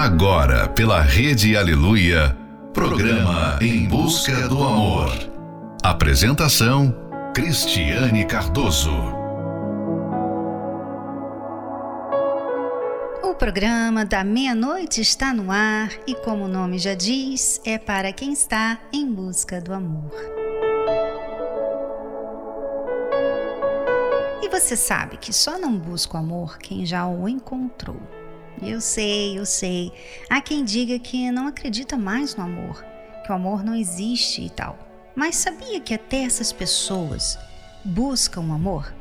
Agora, pela Rede Aleluia, programa Em Busca do Amor. Apresentação: Cristiane Cardoso. O programa da meia-noite está no ar e, como o nome já diz, é para quem está em busca do amor. E você sabe que só não busca o amor quem já o encontrou. Eu sei, eu sei. Há quem diga que não acredita mais no amor, que o amor não existe e tal. Mas sabia que até essas pessoas buscam o amor?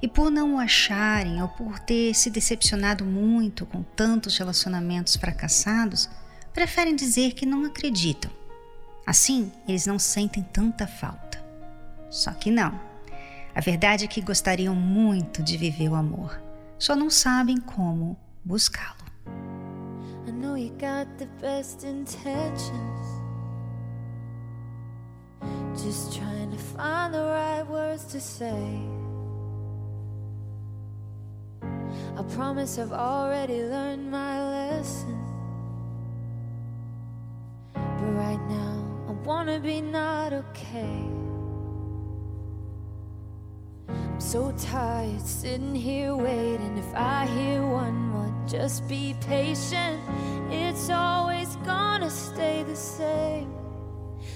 E por não o acharem ou por ter se decepcionado muito com tantos relacionamentos fracassados, preferem dizer que não acreditam. Assim, eles não sentem tanta falta. Só que não. A verdade é que gostariam muito de viver o amor, só não sabem como buscá-lo. I know you got the best intentions. Just trying to find the right words to say. I promise I've already learned my lesson. But right now, I wanna be not okay. I'm so tired sitting here waiting. If I hear one more, just be patient. It's always gonna stay the same.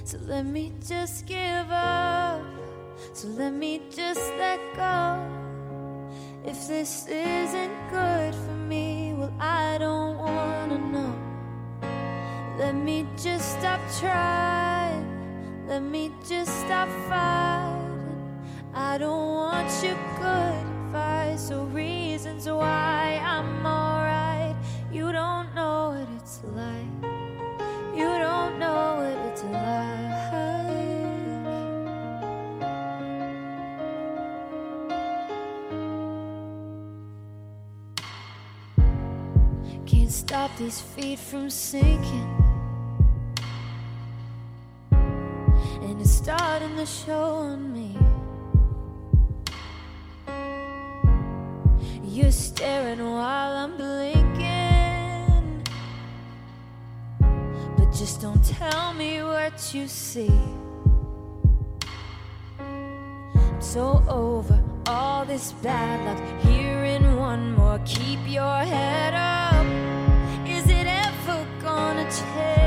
So let me just give up. So let me just let go. If this isn't good for me, well, I don't wanna know. Let me just stop trying. Let me just stop fighting. I don't want your good advice or reasons why I'm alright. You don't know what it's like. You don't know what it's like. Can't stop these feet from sinking. And it's starting to show on me. You're staring while I'm blinking. But just don't tell me what you see. I'm so over all this bad luck. Hearing one more, keep your head up. Is it ever gonna change?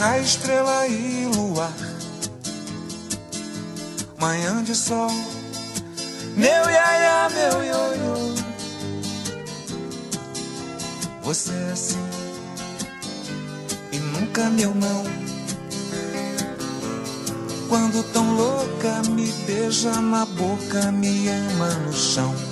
Raio, estrela e luar. Manhã de sol, meu iaia, meu ioiô. Você é assim e nunca meu não. Quando tão louca me beija na boca, me ama no chão.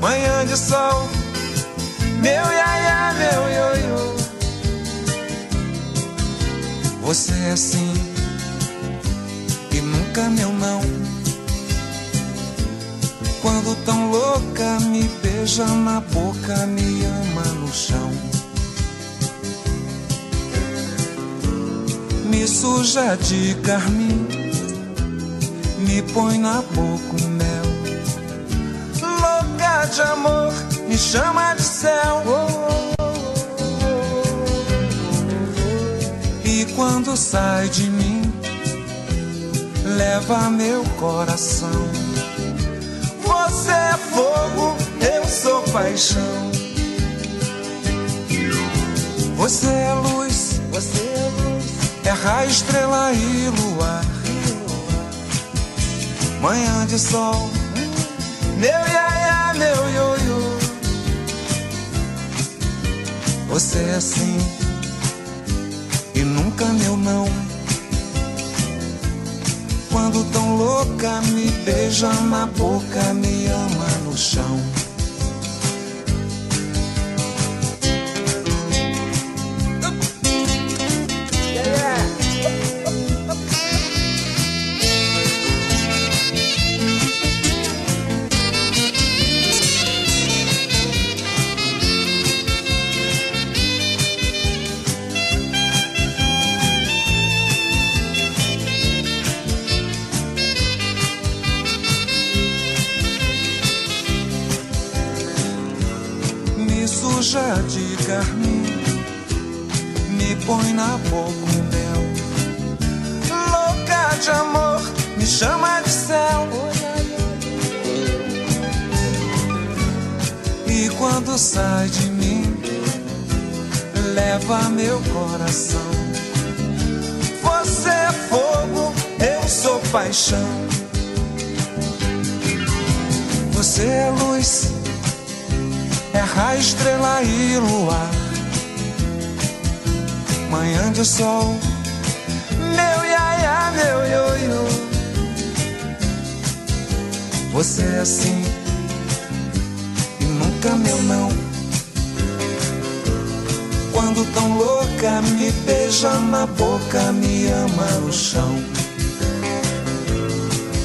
Manhã de sol, meu iaia, meu ioiô. Você é assim e nunca meu não. Quando tão louca me beija na boca, me ama no chão. Me suja de carmim, me põe na boca o mel. De amor, me chama de céu. E quando sai de mim, leva meu coração. Você é fogo, eu sou paixão. Você é luz, você é luz, é raio, estrela e luar. Manhã de sol, meu iaia, Você é assim e nunca meu não. Quando tão louca me beija na boca, me ama no chão. Coração. Você é fogo, eu sou paixão. Você é luz, é raio, estrela e luar. Manhã de sol, meu iaia, meu ioiô. Você é assim e nunca meu não. Quando tão louca me beija na boca, me ama no chão.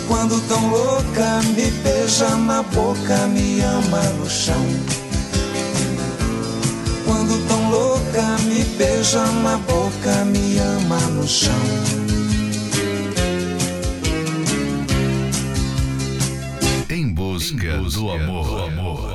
Quando tão louca me beija na boca, me ama no chão. Quando tão louca me beija na boca, me ama no chão. Em busca, do amor. Tell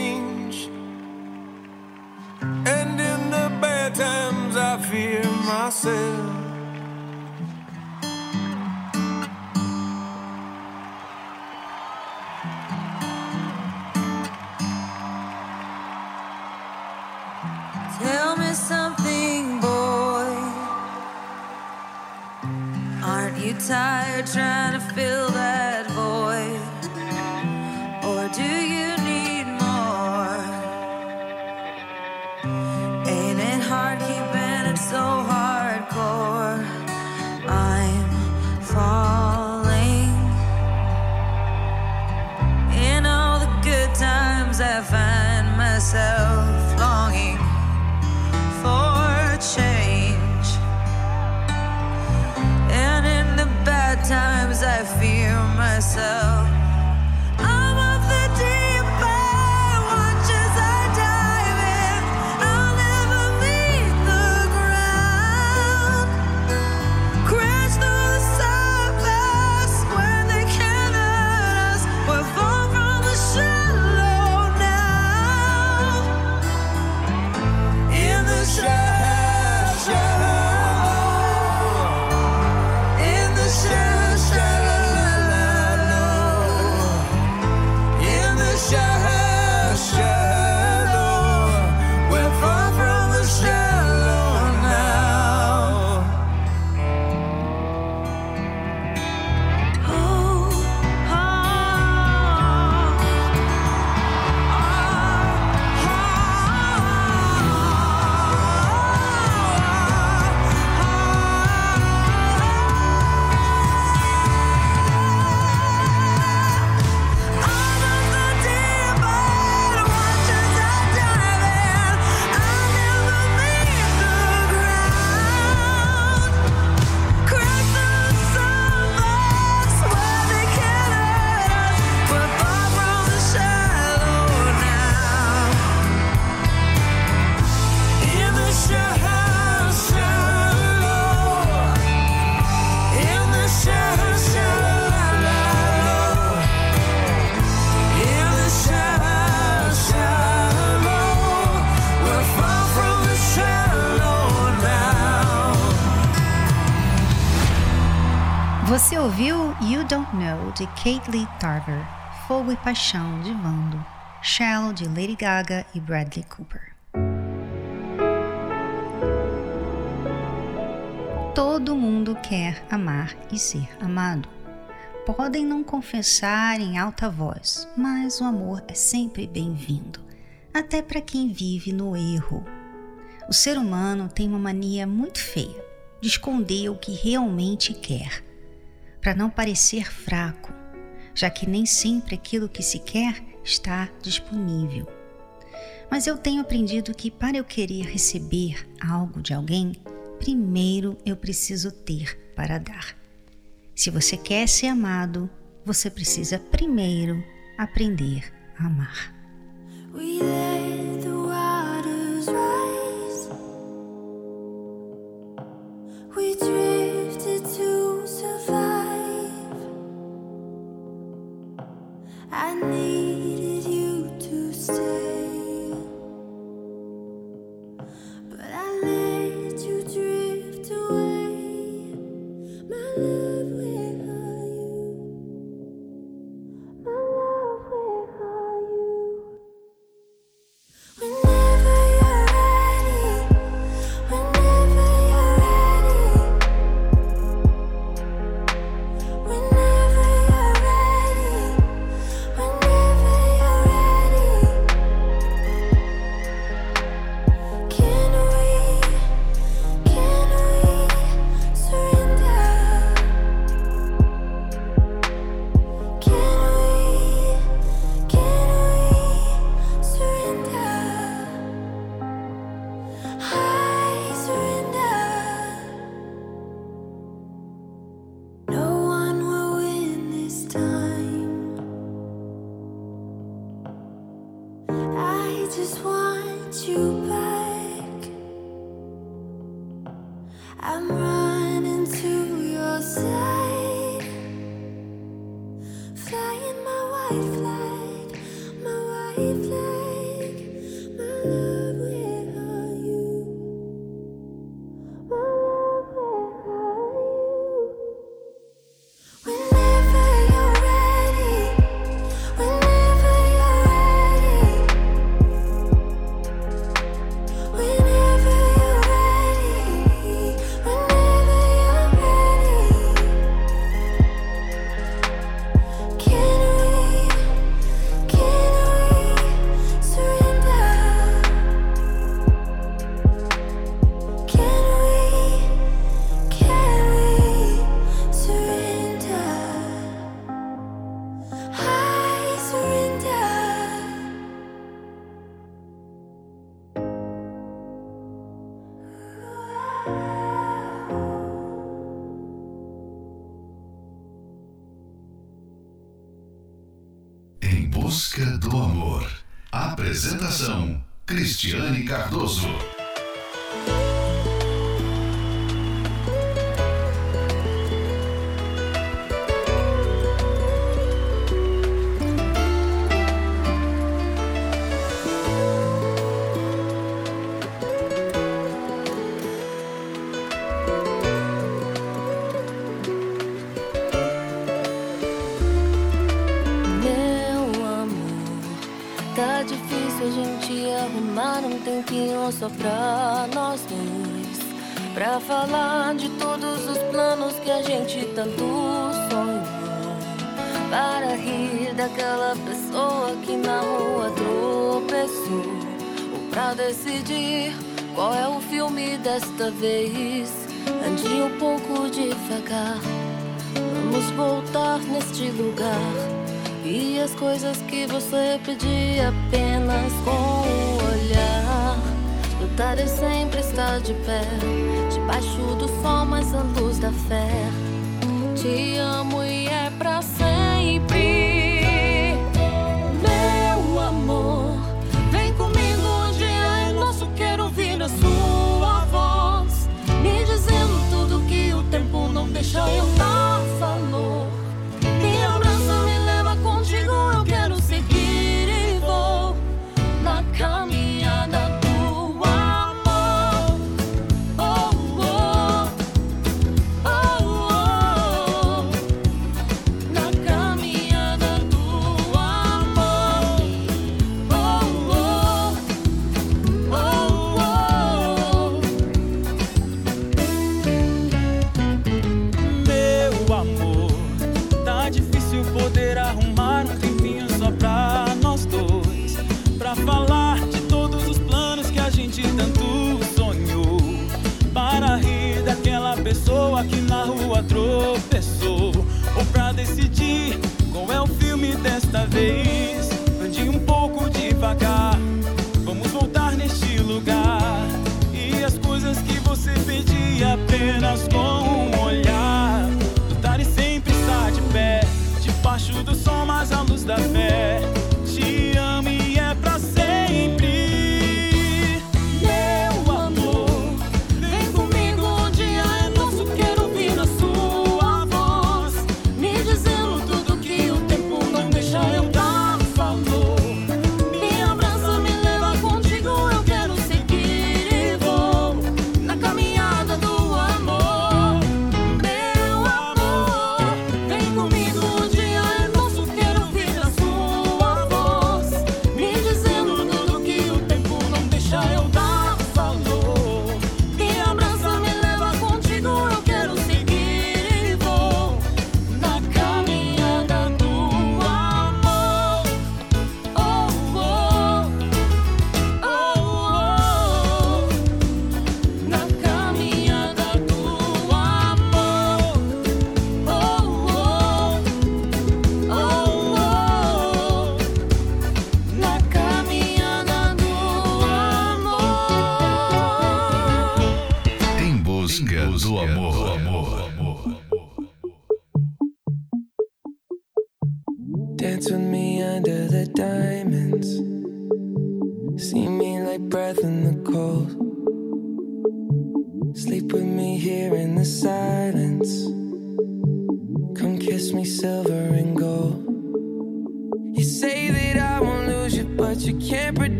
Fear myself. Kate Lee Tarver, Fogo e Paixão de Vando, Shallow de Lady Gaga e Bradley Cooper. Todo mundo quer amar e ser amado. Podem não confessar em alta voz, mas o amor é sempre bem-vindo, até para quem vive no erro. O ser humano tem uma mania muito feia de esconder o que realmente quer para não parecer fraco, já que nem sempre aquilo que se quer está disponível. Mas eu tenho aprendido que para eu querer receber algo de alguém, primeiro eu preciso ter para dar. Se você quer ser amado, você precisa primeiro aprender a amar. Cardoso. As coisas que você pedia apenas com o olhar. Lutar é sempre estar de pé, debaixo do sol, mas a luz da fé. Te amo e é pra sempre. Meu amor, vem comigo hoje é nosso. Quero ouvir a sua voz, me dizendo tudo que o tempo não deixa eu não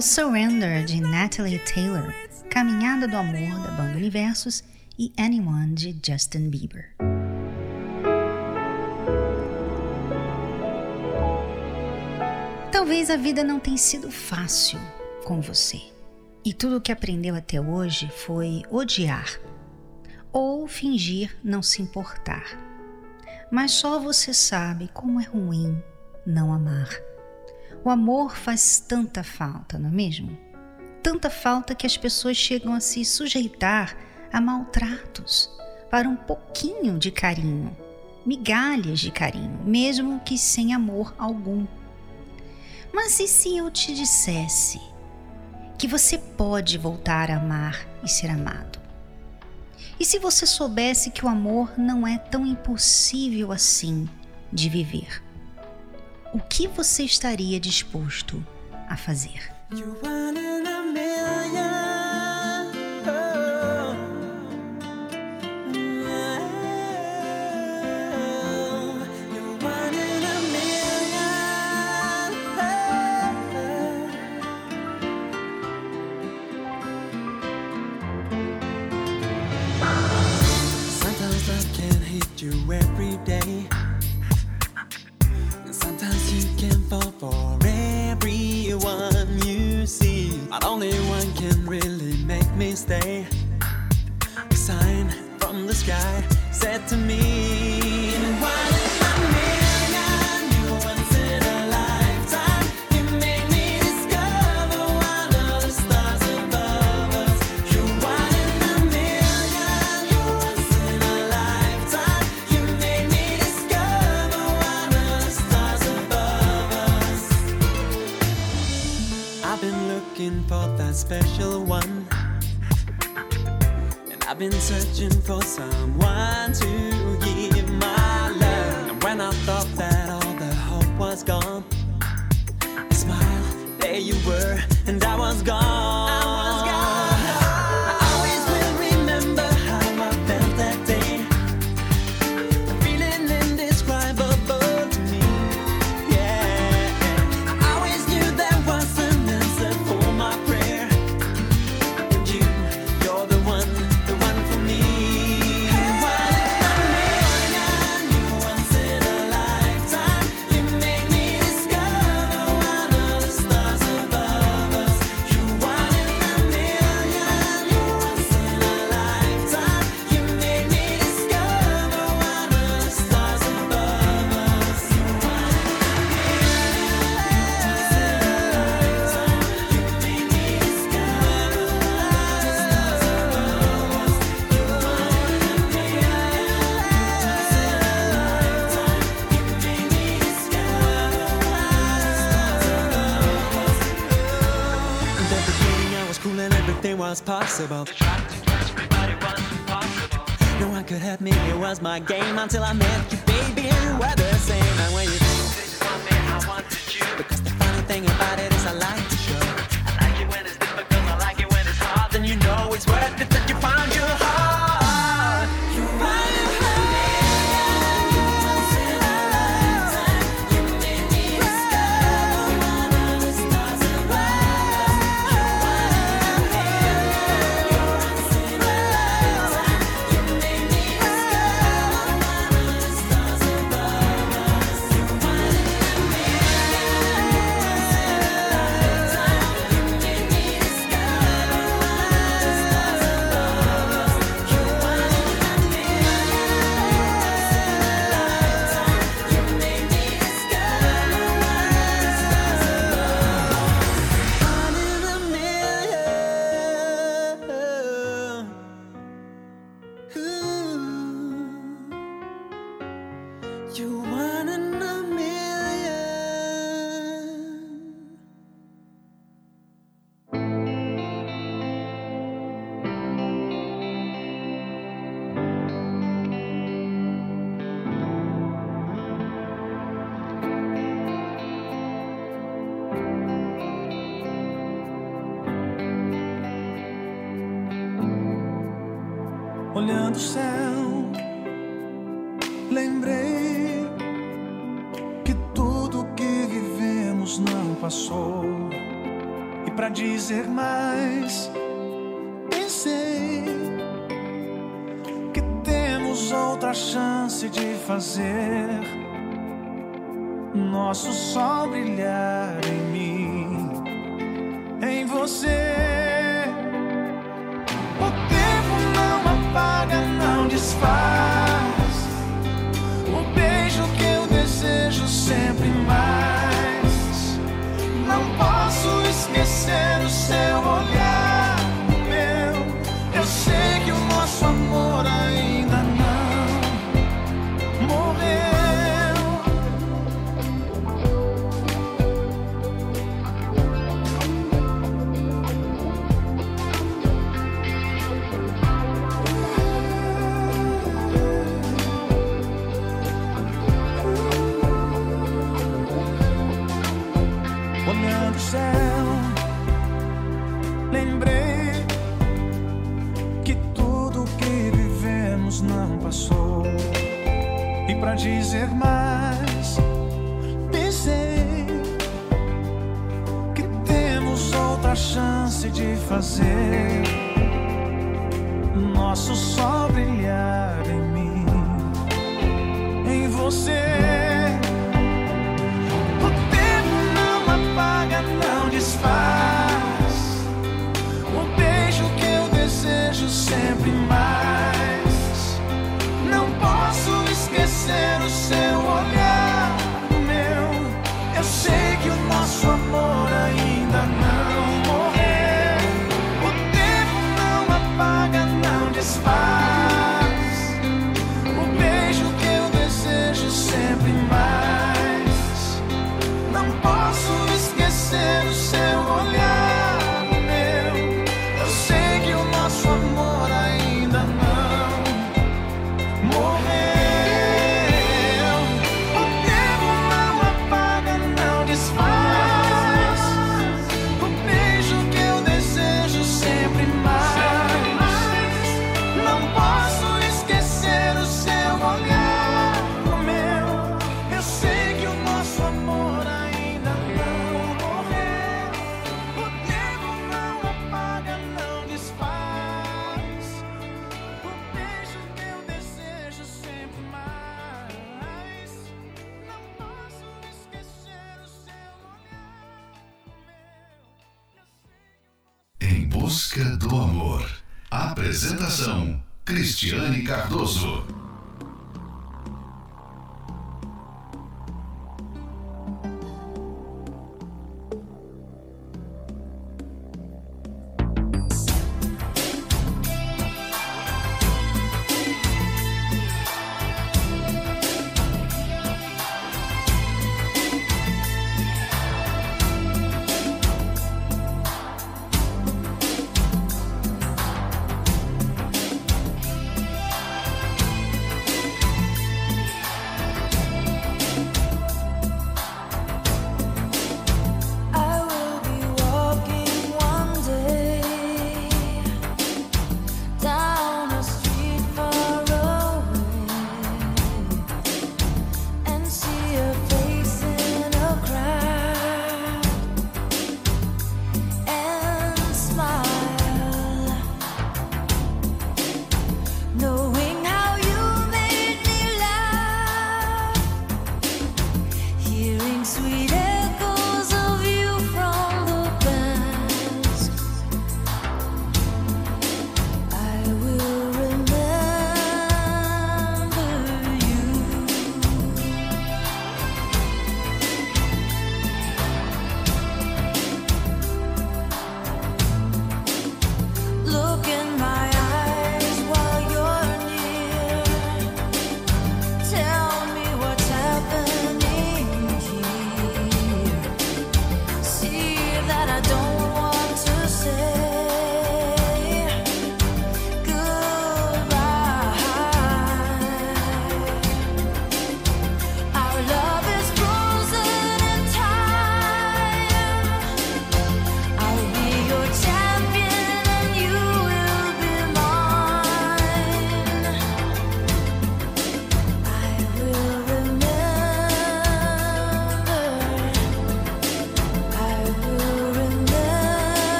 o Surrender de Natalie Taylor, Caminhada do Amor da banda Universos e Anyone de Justin Bieber. Talvez a vida não tenha sido fácil com você. E tudo o que aprendeu até hoje foi odiar ou fingir não se importar. Mas só você sabe como é ruim não amar. O amor faz tanta falta, não é mesmo? Tanta falta que as pessoas chegam a se sujeitar a maltratos para um pouquinho de carinho, migalhas de carinho, mesmo que sem amor algum. Mas e se eu te dissesse que você pode voltar a amar e ser amado? E se você soubesse que o amor não é tão impossível assim de viver? o que você estaria disposto a fazer? for everyone you see. But only one can really make me stay. A sign from the sky said to me. searching for someone to my game until I make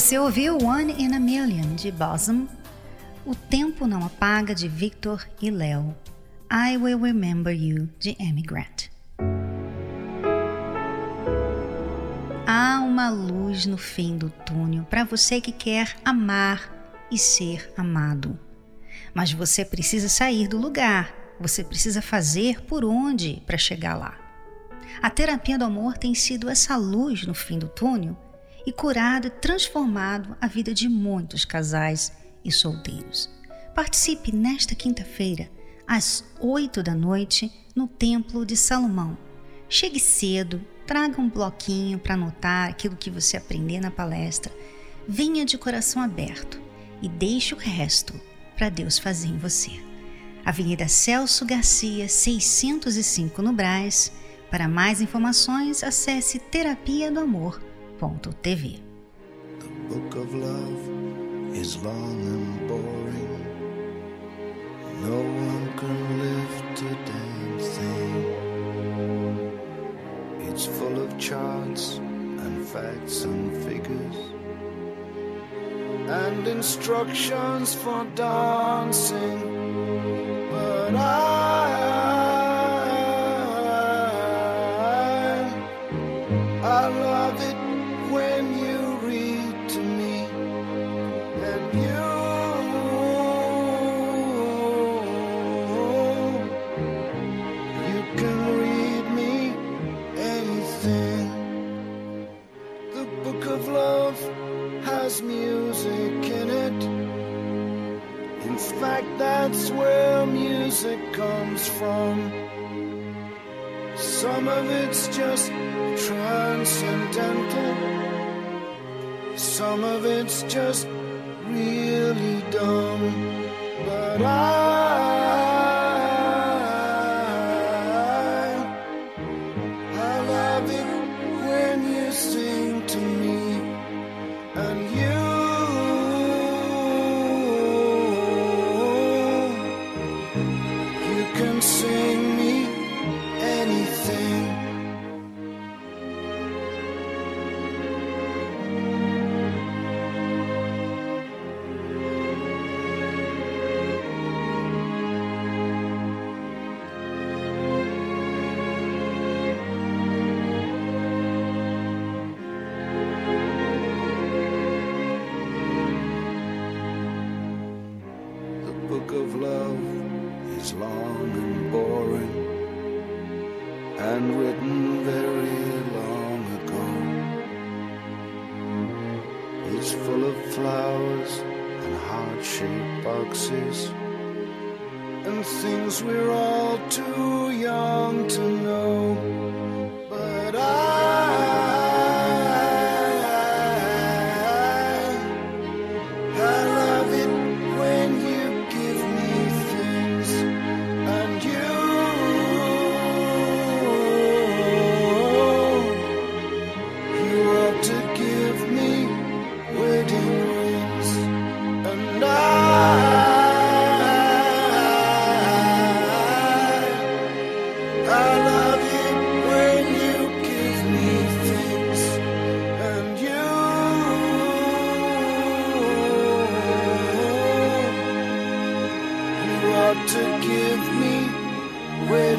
Você ouviu One in a Million de Bosom? O Tempo Não Apaga de Victor e Léo. I Will Remember You de Amy Grant. Há uma luz no fim do túnel para você que quer amar e ser amado. Mas você precisa sair do lugar, você precisa fazer por onde para chegar lá. A terapia do amor tem sido essa luz no fim do túnel e curado e transformado a vida de muitos casais e solteiros. Participe nesta quinta-feira, às oito da noite, no Templo de Salomão. Chegue cedo, traga um bloquinho para anotar aquilo que você aprender na palestra. Venha de coração aberto e deixe o resto para Deus fazer em você. Avenida Celso Garcia, 605 no Brás. Para mais informações, acesse terapia amor.tv. The book of love is long and boring. No one can lift a damn thing. It's full of charts and facts and figures and instructions for dancing. But I, I love it fact that's where music comes from. Some of it's just transcendental. Some of it's just really dumb, but I,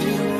you.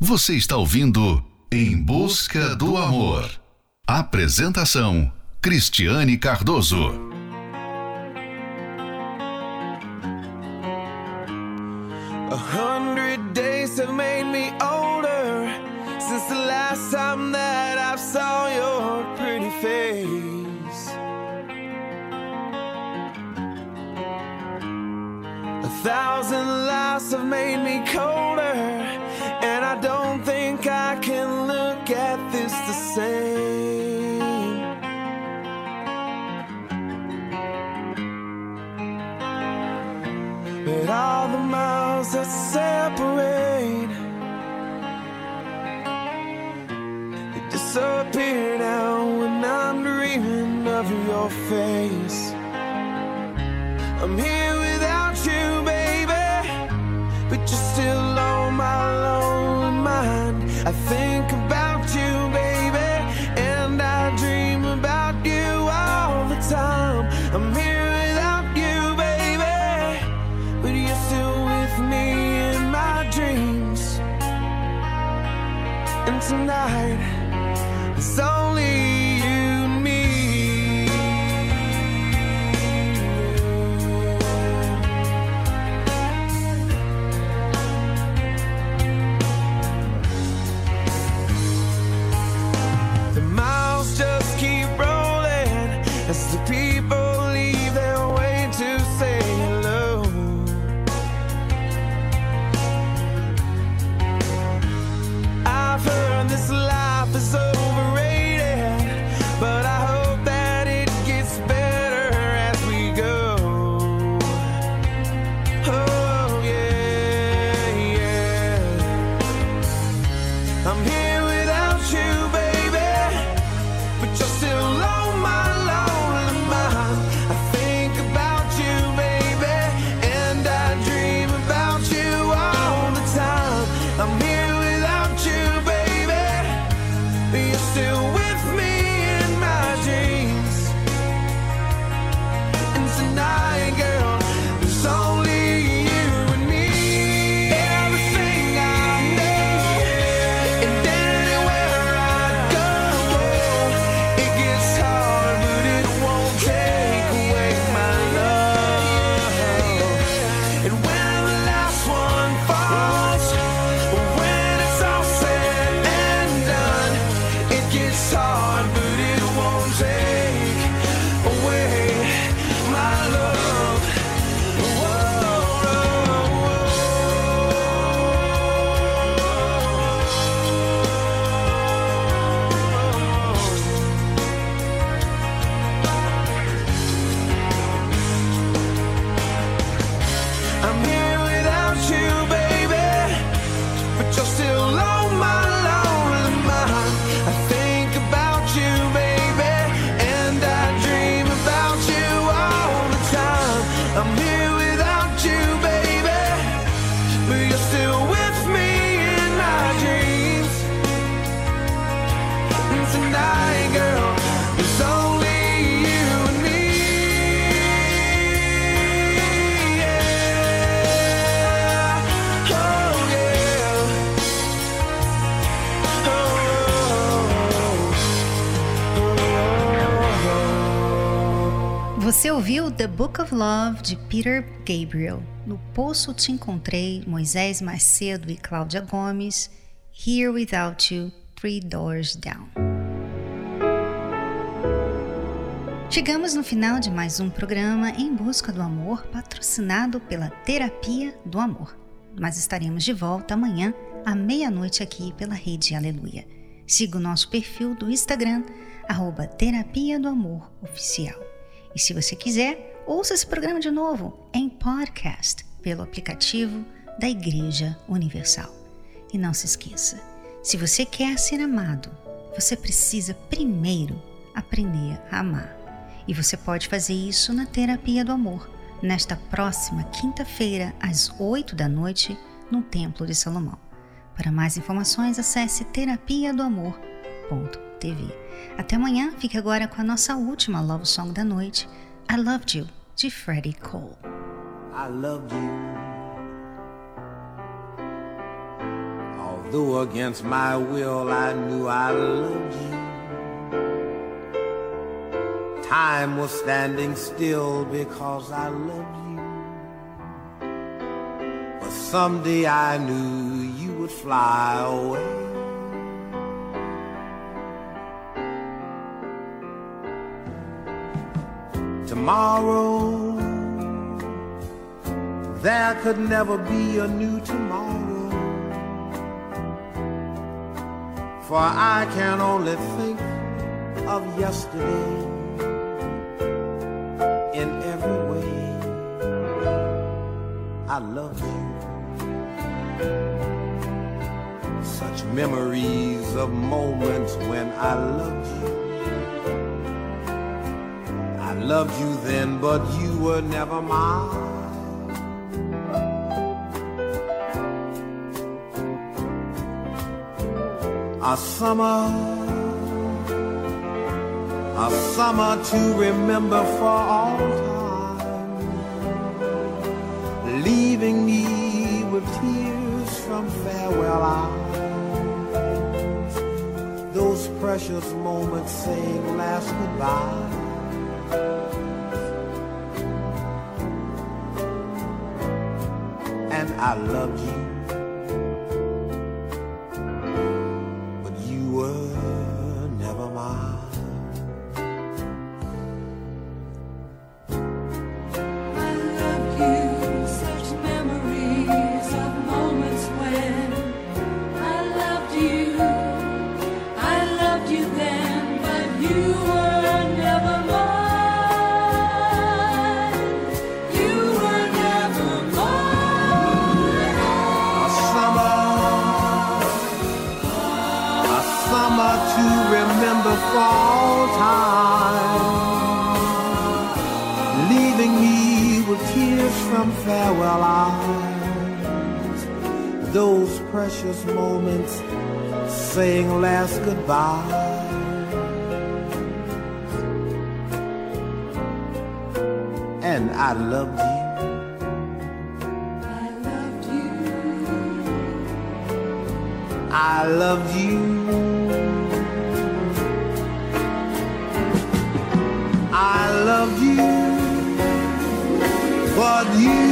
Você está ouvindo Em Busca do Amor. Apresentação: Cristiane Cardoso. faith deserve. The Book of Love de Peter Gabriel. No Poço Te Encontrei, Moisés Macedo e Cláudia Gomes. Here Without You, Three Doors Down. Chegamos no final de mais um programa Em Busca do Amor, patrocinado pela Terapia do Amor. Mas estaremos de volta amanhã, à meia-noite, aqui pela Rede Aleluia. Siga o nosso perfil do Instagram, arroba Terapia do Amor Oficial. E se você quiser, ouça esse programa de novo em podcast pelo aplicativo da Igreja Universal. E não se esqueça, se você quer ser amado, você precisa primeiro aprender a amar. E você pode fazer isso na Terapia do Amor, nesta próxima quinta-feira, às 8 da noite, no Templo de Salomão. Para mais informações, acesse terapia do amor.tv. Até amanhã, fique agora com a nossa última love song da noite, I Loved You, de Freddie Cole. I loved you. Although against my will, I knew I loved you. Time was standing still because I loved you. But someday I knew you would fly away. Tomorrow, there could never be a new tomorrow. For I can only think of yesterday in every way. I love you. Such memories of moments when I loved you. Loved you then, but you were never mine. A summer a summer to remember for all time, leaving me with tears from farewell eyes. Those precious moments saying last goodbye. I loved you. And I loved you. I loved you. I loved you. I loved you, but you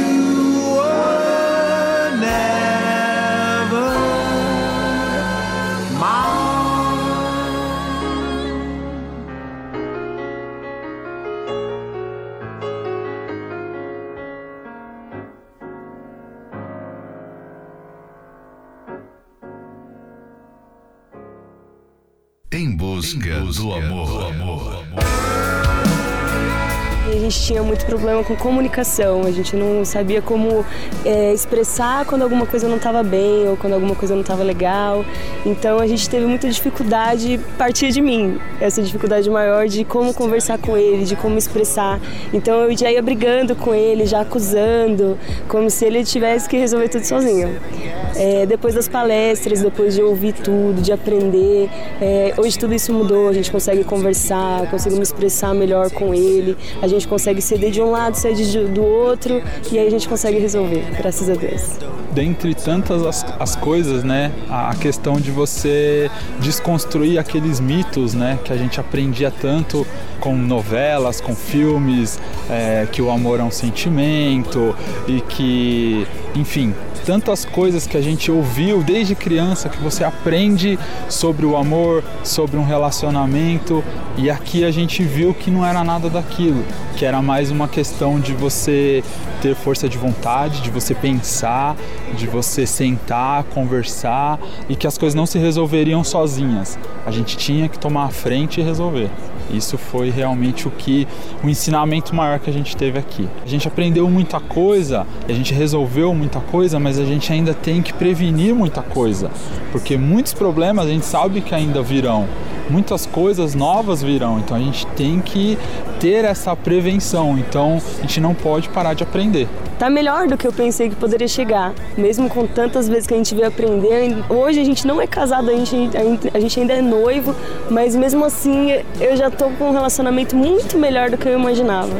tinha muito problema com comunicação, a gente não sabia como é, expressar quando alguma coisa não estava bem ou quando alguma coisa não estava legal. Então a gente teve muita dificuldade, partir de mim, essa dificuldade maior de como conversar com ele, de como expressar. Então eu já ia brigando com ele, já acusando, como se ele tivesse que resolver tudo sozinho. É, depois das palestras, depois de ouvir tudo, de aprender, é, hoje tudo isso mudou, a gente consegue conversar, conseguimos expressar melhor com ele. A gente gente consegue ceder de um lado, ceder de- do outro, e aí a gente consegue resolver, graças a Deus. dentre tantas as, as coisas, né, a, a questão de você desconstruir aqueles mitos, né, que a gente aprendia tanto com novelas, com filmes, é, que o amor é um sentimento e que, enfim, tantas coisas que a gente ouviu desde criança que você aprende sobre o amor, sobre um relacionamento e aqui a gente viu que não era nada daquilo, que era mais uma questão de você ter força de vontade, de você pensar, de você sentar, conversar e que as coisas não se resolveriam sozinhas. A gente tinha que tomar a frente e resolver. Isso foi realmente o que o ensinamento maior que a gente teve aqui. A gente aprendeu muita coisa, a gente resolveu muita coisa, mas a gente ainda tem que prevenir muita coisa, porque muitos problemas a gente sabe que ainda virão. Muitas coisas novas virão, então a gente tem que ter essa prevenção. Então a gente não pode parar de aprender. Tá melhor do que eu pensei que poderia chegar, mesmo com tantas vezes que a gente veio aprender. Hoje a gente não é casado, a gente, a gente ainda é noivo, mas mesmo assim eu já tô com um relacionamento muito melhor do que eu imaginava.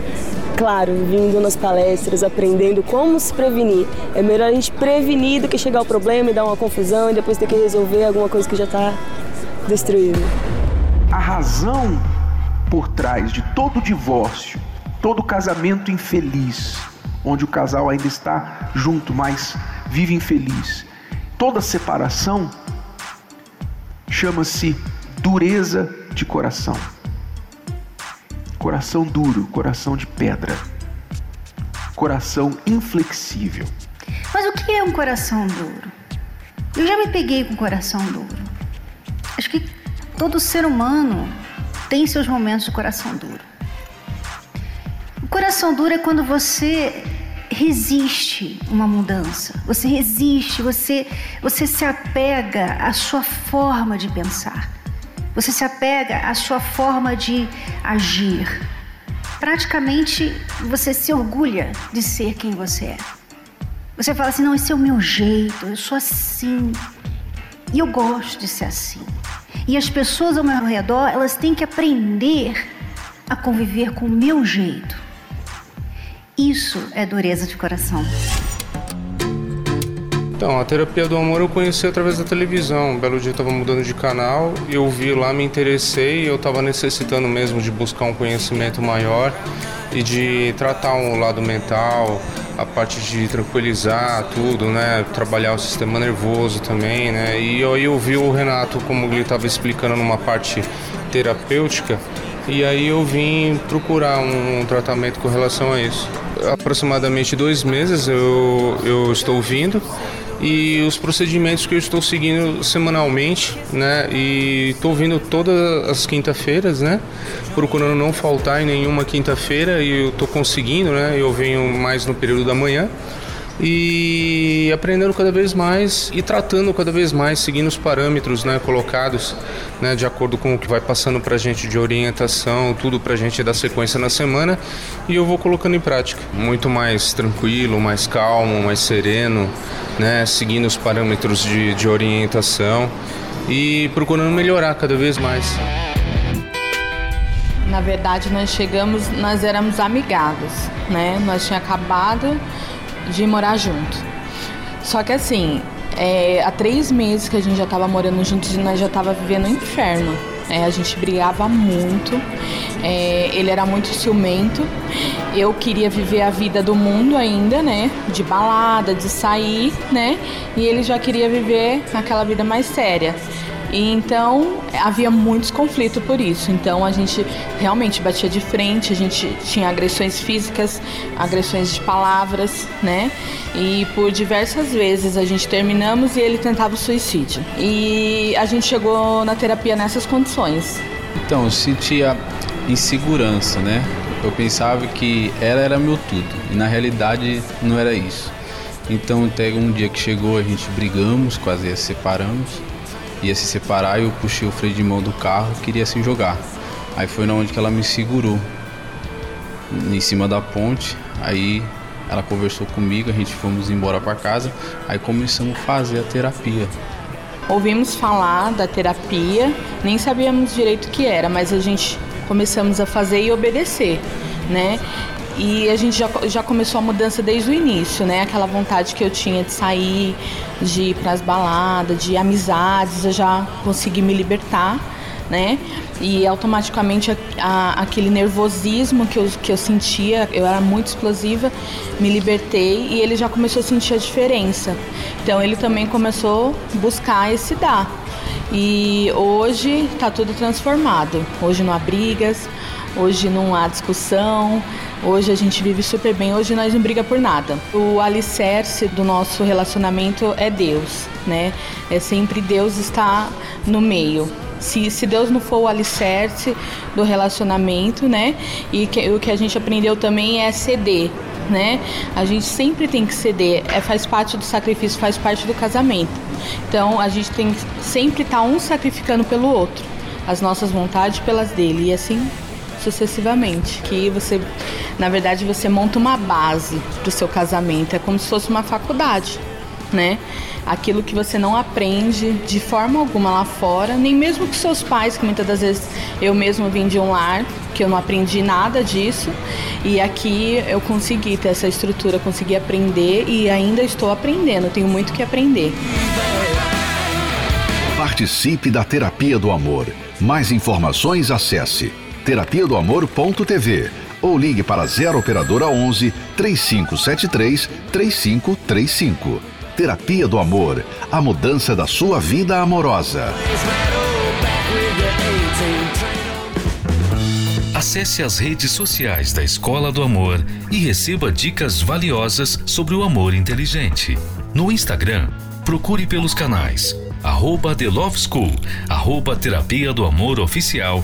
Claro, vindo nas palestras, aprendendo como se prevenir. É melhor a gente prevenir do que chegar ao problema e dar uma confusão e depois ter que resolver alguma coisa que já tá destruída. A razão por trás de todo divórcio, todo casamento infeliz, onde o casal ainda está junto, mas vive infeliz, toda separação chama-se dureza de coração. Coração duro, coração de pedra, coração inflexível. Mas o que é um coração duro? Eu já me peguei com coração duro. Acho que todo ser humano tem seus momentos de coração duro. O coração duro é quando você resiste uma mudança. Você resiste, você, você se apega à sua forma de pensar. Você se apega à sua forma de agir. Praticamente você se orgulha de ser quem você é. Você fala assim: não, esse é o meu jeito, eu sou assim. E eu gosto de ser assim. E as pessoas ao meu redor, elas têm que aprender a conviver com o meu jeito. Isso é dureza de coração. Então, a terapia do amor eu conheci através da televisão. Um belo dia eu estava mudando de canal, eu vi lá, me interessei, eu estava necessitando mesmo de buscar um conhecimento maior e de tratar um lado mental, a parte de tranquilizar tudo, né? Trabalhar o sistema nervoso também, né? E aí eu vi o Renato, como ele estava explicando numa parte terapêutica, e aí eu vim procurar um tratamento com relação a isso. Aproximadamente dois meses eu, eu estou vindo e os procedimentos que eu estou seguindo semanalmente, né? E estou vindo todas as quinta-feiras, né? Procurando não faltar em nenhuma quinta-feira e eu estou conseguindo, né? Eu venho mais no período da manhã e aprendendo cada vez mais e tratando cada vez mais, seguindo os parâmetros né, colocados né, de acordo com o que vai passando para a gente de orientação, tudo para a gente dar sequência na semana e eu vou colocando em prática. Muito mais tranquilo, mais calmo, mais sereno, né, seguindo os parâmetros de, de orientação e procurando melhorar cada vez mais. Na verdade, nós chegamos, nós éramos amigados, né? Nós tinha acabado de morar junto. Só que assim, é, há três meses que a gente já estava morando juntos e nós já estava vivendo um inferno. É, a gente brigava muito, é, ele era muito ciumento. Eu queria viver a vida do mundo ainda, né? De balada, de sair, né? E ele já queria viver aquela vida mais séria. E então havia muitos conflitos por isso. Então a gente realmente batia de frente, a gente tinha agressões físicas, agressões de palavras, né? E por diversas vezes a gente terminamos e ele tentava o suicídio. E a gente chegou na terapia nessas condições. Então, eu sentia insegurança, né? Eu pensava que ela era meu tudo e na realidade não era isso. Então, até um dia que chegou, a gente brigamos, quase se separamos ia se separar e eu puxei o freio de mão do carro queria se jogar. Aí foi na onde que ela me segurou, em cima da ponte. Aí ela conversou comigo, a gente fomos embora para casa. Aí começamos a fazer a terapia. Ouvimos falar da terapia, nem sabíamos direito o que era, mas a gente começamos a fazer e obedecer. né? E a gente já, já começou a mudança desde o início, né? Aquela vontade que eu tinha de sair, de ir para as baladas, de amizades, eu já consegui me libertar, né? E automaticamente a- a- aquele nervosismo que eu, que eu sentia, eu era muito explosiva, me libertei e ele já começou a sentir a diferença. Então ele também começou a buscar esse dar. E hoje está tudo transformado. Hoje não há brigas, hoje não há discussão, hoje a gente vive super bem, hoje nós não briga por nada. O alicerce do nosso relacionamento é Deus, né? É sempre Deus está no meio. Se, se Deus não for o alicerce do relacionamento, né? E que- o que a gente aprendeu também é ceder, né? A gente sempre tem que ceder, é, faz parte do sacrifício, faz parte do casamento. Então a gente tem que sempre estar um sacrificando pelo outro, as nossas vontades pelas dele e assim sucessivamente. Que você, na verdade, você monta uma base para o seu casamento, é como se fosse uma faculdade, né? Aquilo que você não aprende de forma alguma lá fora, nem mesmo com seus pais, que muitas das vezes eu mesmo vim de um lar que eu não aprendi nada disso, e aqui eu consegui ter essa estrutura, consegui aprender e ainda estou aprendendo, tenho muito que aprender. Participe da Terapia do Amor. Mais informações acesse terapia do amor.tv ou ligue para 0 operadora 11 3573 3535. Terapia do Amor, a mudança da sua vida amorosa. Acesse as redes sociais da Escola do Amor e receba dicas valiosas sobre o amor inteligente. No Instagram, procure pelos canais arroba The Love School, arroba Terapia do Amor Oficial